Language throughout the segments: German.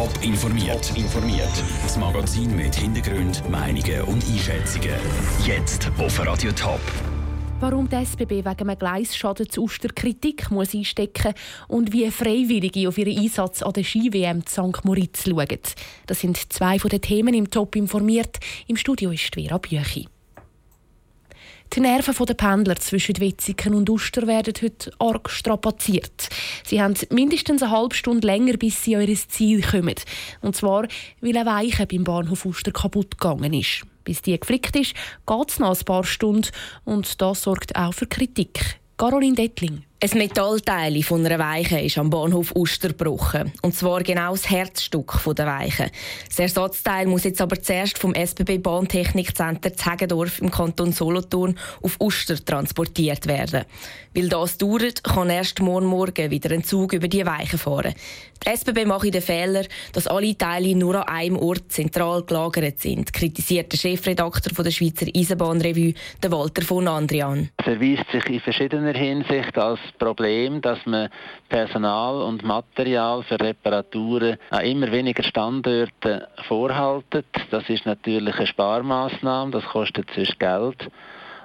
Top informiert. informiert. Das Magazin mit Hintergrund, Meinungen und Einschätzungen. Jetzt auf Radio Top. Warum die SBB wegen einem Gleisschaden zu Uster Kritik muss einstecken und wie Freiwillige auf ihren Einsatz an der Ski-WM St. Moritz schauen. Das sind zwei von den Themen im Top informiert. Im Studio ist Vera Büchi. Die Nerven der Pendler zwischen Wetzigen und Uster werden heute arg strapaziert. Sie haben mindestens eine halbe Stunde länger, bis sie an ihr Ziel kommen. Und zwar, weil eine Weiche beim Bahnhof Uster kaputt gegangen ist. Bis die geflickt ist, geht es noch ein paar Stunden. Und das sorgt auch für Kritik. Caroline Dettling. Ein Metallteil von einer Weiche ist am Bahnhof Uster gebrochen. Und zwar genau das Herzstück der Weiche. Das Ersatzteil muss jetzt aber zuerst vom SBB Bahntechnikcenter Zegendorf im Kanton Solothurn auf Uster transportiert werden. Weil das dauert, kann erst morgen Morgen wieder ein Zug über die Weiche fahren. Die SBB macht den Fehler, dass alle Teile nur an einem Ort zentral gelagert sind, kritisiert der Chefredakteur der Schweizer Eisenbahnrevue, Walter von Andrian. Es erweist sich in verschiedener Hinsicht als Problem, dass man Personal und Material für Reparaturen an immer weniger Standorten vorhaltet. Das ist natürlich eine Sparmaßnahme, das kostet sonst Geld.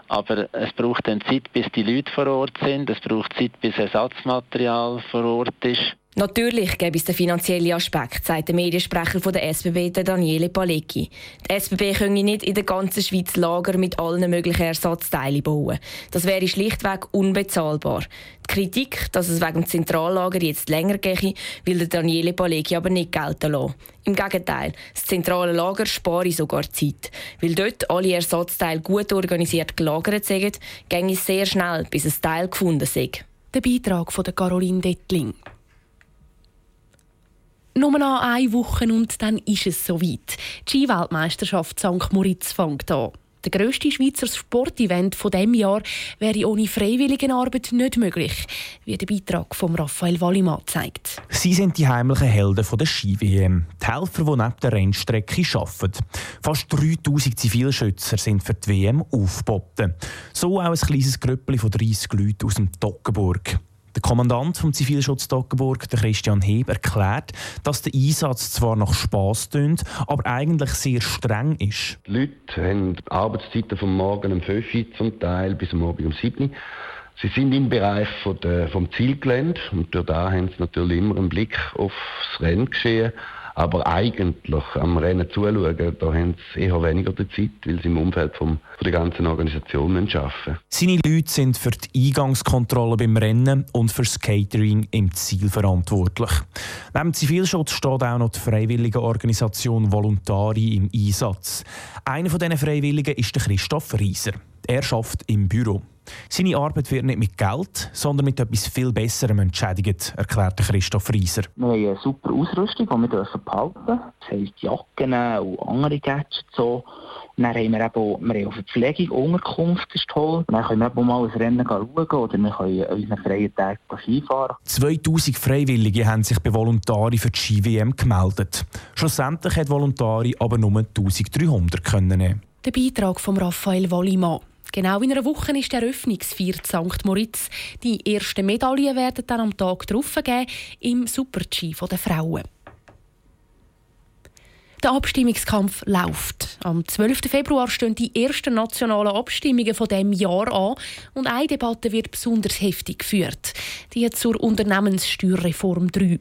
Aber es braucht dann Zeit, bis die Leute vor Ort sind. Es braucht Zeit, bis Ersatzmaterial vor Ort ist. Natürlich gäbe es den finanziellen Aspekt, sagt der Mediensprecher von der SBB, der Daniele Palecki. Die SBB könne nicht in der ganzen Schweiz Lager mit allen möglichen Ersatzteilen bauen. Das wäre schlichtweg unbezahlbar. Die Kritik, dass es wegen dem Zentrallager jetzt länger gehe, will der Daniele Palecki aber nicht gelten lassen. Im Gegenteil, das zentrale Lager spare sogar Zeit. Weil dort alle Ersatzteile gut organisiert gelagert sind, ginge es sehr schnell, bis ein Teil gefunden sei. Der Beitrag von Caroline Dettling. Nur noch eine Woche und dann ist es soweit. Die Skiweltmeisterschaft St. Moritz fängt an. Der grösste Schweizer Sportevent von diesem Jahr wäre ohne Freiwilligenarbeit nicht möglich, wie der Beitrag von Raphael Wallimann zeigt. Sie sind die heimlichen Helden der Ski-WM. Die Helfer, die neben der Rennstrecke arbeiten. Fast 3000 Zivilschützer sind für die WM aufgeboten. So auch ein kleines Grüppli von 30 Leuten aus dem Toggenburg. Der Kommandant vom Zivilschutz Toggenburg, Christian Heb, erklärt, dass der Einsatz zwar nach Spass tönt, aber eigentlich sehr streng ist. Die Leute haben Arbeitszeiten vom Morgen um 5 Uhr zum Teil bis am Abend um 7 Uhr. Sie sind im Bereich von der, vom Zielgelände und da haben sie natürlich immer einen Blick aufs Renngeschehen. Aber eigentlich am Rennen zuschauen, da haben sie eher weniger die Zeit, weil sie im Umfeld vom, von der ganzen Organisation arbeiten müssen. Seine Leute sind für die Eingangskontrolle beim Rennen und für das Catering im Ziel verantwortlich. Neben Zivilschutz steht auch noch die freiwillige Organisation Voluntari im Einsatz. Einer von diesen Freiwilligen ist der Christoph Rieser. Er schafft im Büro. Seine Arbeit wird nicht mit Geld, sondern mit etwas viel Besserem entschädigt, erklärte Christoph Rieser. Wir haben eine super Ausrüstung, die wir behalten dürfen. Das heisst Jacken und andere Gadgets. So. dann haben wir eben auch, wir haben auch Verpflegung, Unterkunft ist toll. Dann können wir mal ein Rennen schauen oder wir können an unseren freien Tagen Skifahren. 2000 Freiwillige haben sich bei Voluntari für die Ski-WM gemeldet. Schlussendlich hat Voluntari aber nur 1300 können nehmen. Der Beitrag von Raphael Wallimann. Genau in einer Woche ist der Eröffnungsfeier St. Moritz. Die ersten Medaillen werden dann am Tag darauf geben im Super-G der Frauen. Der Abstimmungskampf läuft. Am 12. Februar stehen die ersten nationalen Abstimmungen von dem Jahr an und eine Debatte wird besonders heftig geführt. Die zur Unternehmenssteuerreform 3.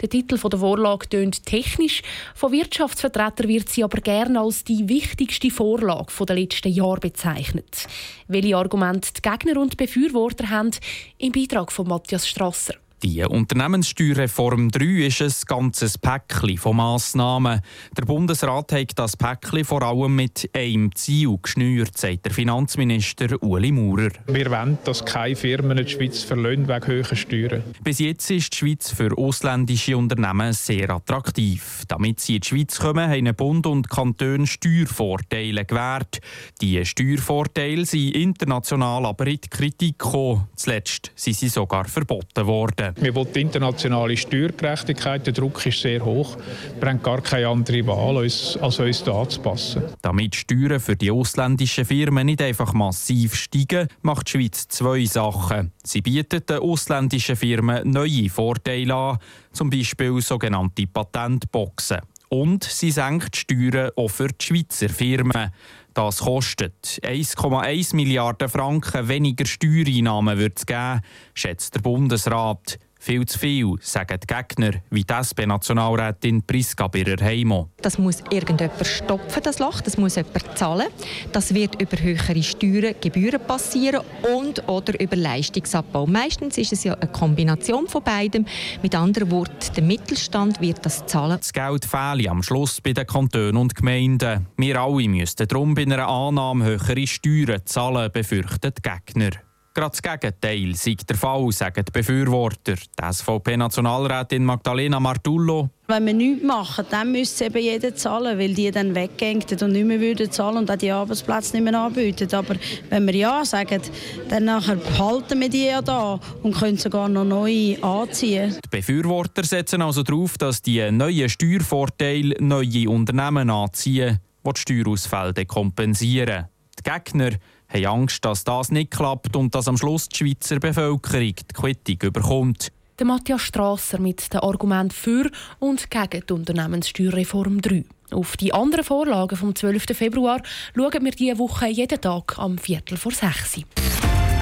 Der Titel der Vorlage tönt technisch, von Wirtschaftsvertretern wird sie aber gerne als die wichtigste Vorlage der letzten Jahre bezeichnet. Welche Argumente die Gegner und Befürworter haben, im Beitrag von Matthias Strasser. Die Unternehmenssteuerreform 3 ist ein ganzes Päckchen von Massnahmen. Der Bundesrat hat das Päckchen vor allem mit einem Ziel geschnürt, sagt der Finanzminister Uli Maurer. Wir wollen, dass keine Firmen die Schweiz verlassen wegen höherer Steuern. Bis jetzt ist die Schweiz für ausländische Unternehmen sehr attraktiv. Damit sie in die Schweiz kommen, haben Bund und Kanton Steuervorteile gewährt. Diese Steuervorteile sind international aber in die Kritik gekommen. Zuletzt sind sie sogar verboten worden. Wir wollen die internationale Steuergerechtigkeit, der Druck ist sehr hoch. Wir haben gar keine andere Wahl, als uns da anzupassen. Damit Steuern für die ausländischen Firmen nicht einfach massiv steigen, macht die Schweiz zwei Sachen. Sie bietet den ausländischen Firmen neue Vorteile an, zum Beispiel sogenannte Patentboxen. Und sie senkt Steuern auch für die Schweizer Firmen. Das kostet 1,1 Milliarden Franken weniger Steuereinnahmen wird es geben, schätzt der Bundesrat. Viel zu viel, sagen die Gegner, wie die SP-Nationalrätin Priska Birrer-Heimo. Das muss irgendjemand stopfen, das Loch, das muss jemand zahlen. Das wird über höhere Steuern, Gebühren passieren und oder über Leistungsabbau. Meistens ist es ja eine Kombination von beidem. Mit anderen Worten, der Mittelstand wird das zahlen. Das Geld fehle am Schluss bei den Kantonen und Gemeinden. Wir alle müssten darum bei einer Annahme höhere Steuern zahlen, befürchten die Gegner. Gerade das Gegenteil sei der Fall, sagen die Befürworter. Die SVP-Nationalrätin Magdalena Martullo. Wenn wir nichts machen, dann müsste eben jeder zahlen, weil die dann weggehen und nicht mehr würden zahlen und auch die Arbeitsplätze nicht mehr anbieten. Aber wenn wir Ja sagen, dann nachher behalten wir die ja da und können sogar noch neue anziehen. Die Befürworter setzen also darauf, dass die neuen Steuervorteile neue Unternehmen anziehen, die die Steuerausfälle kompensieren. Die Gegner haben Angst, dass das nicht klappt und dass am Schluss die Schweizer Bevölkerung die Quittung überkommt. Der Matthias Strasser mit dem Argument für und gegen die Unternehmenssteuerreform 3. Auf die anderen Vorlagen vom 12. Februar schauen wir diese Woche jeden Tag am Viertel vor sechs.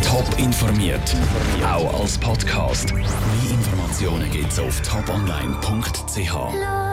Top informiert, auch als Podcast. Mehr Informationen gibt es auf toponline.ch.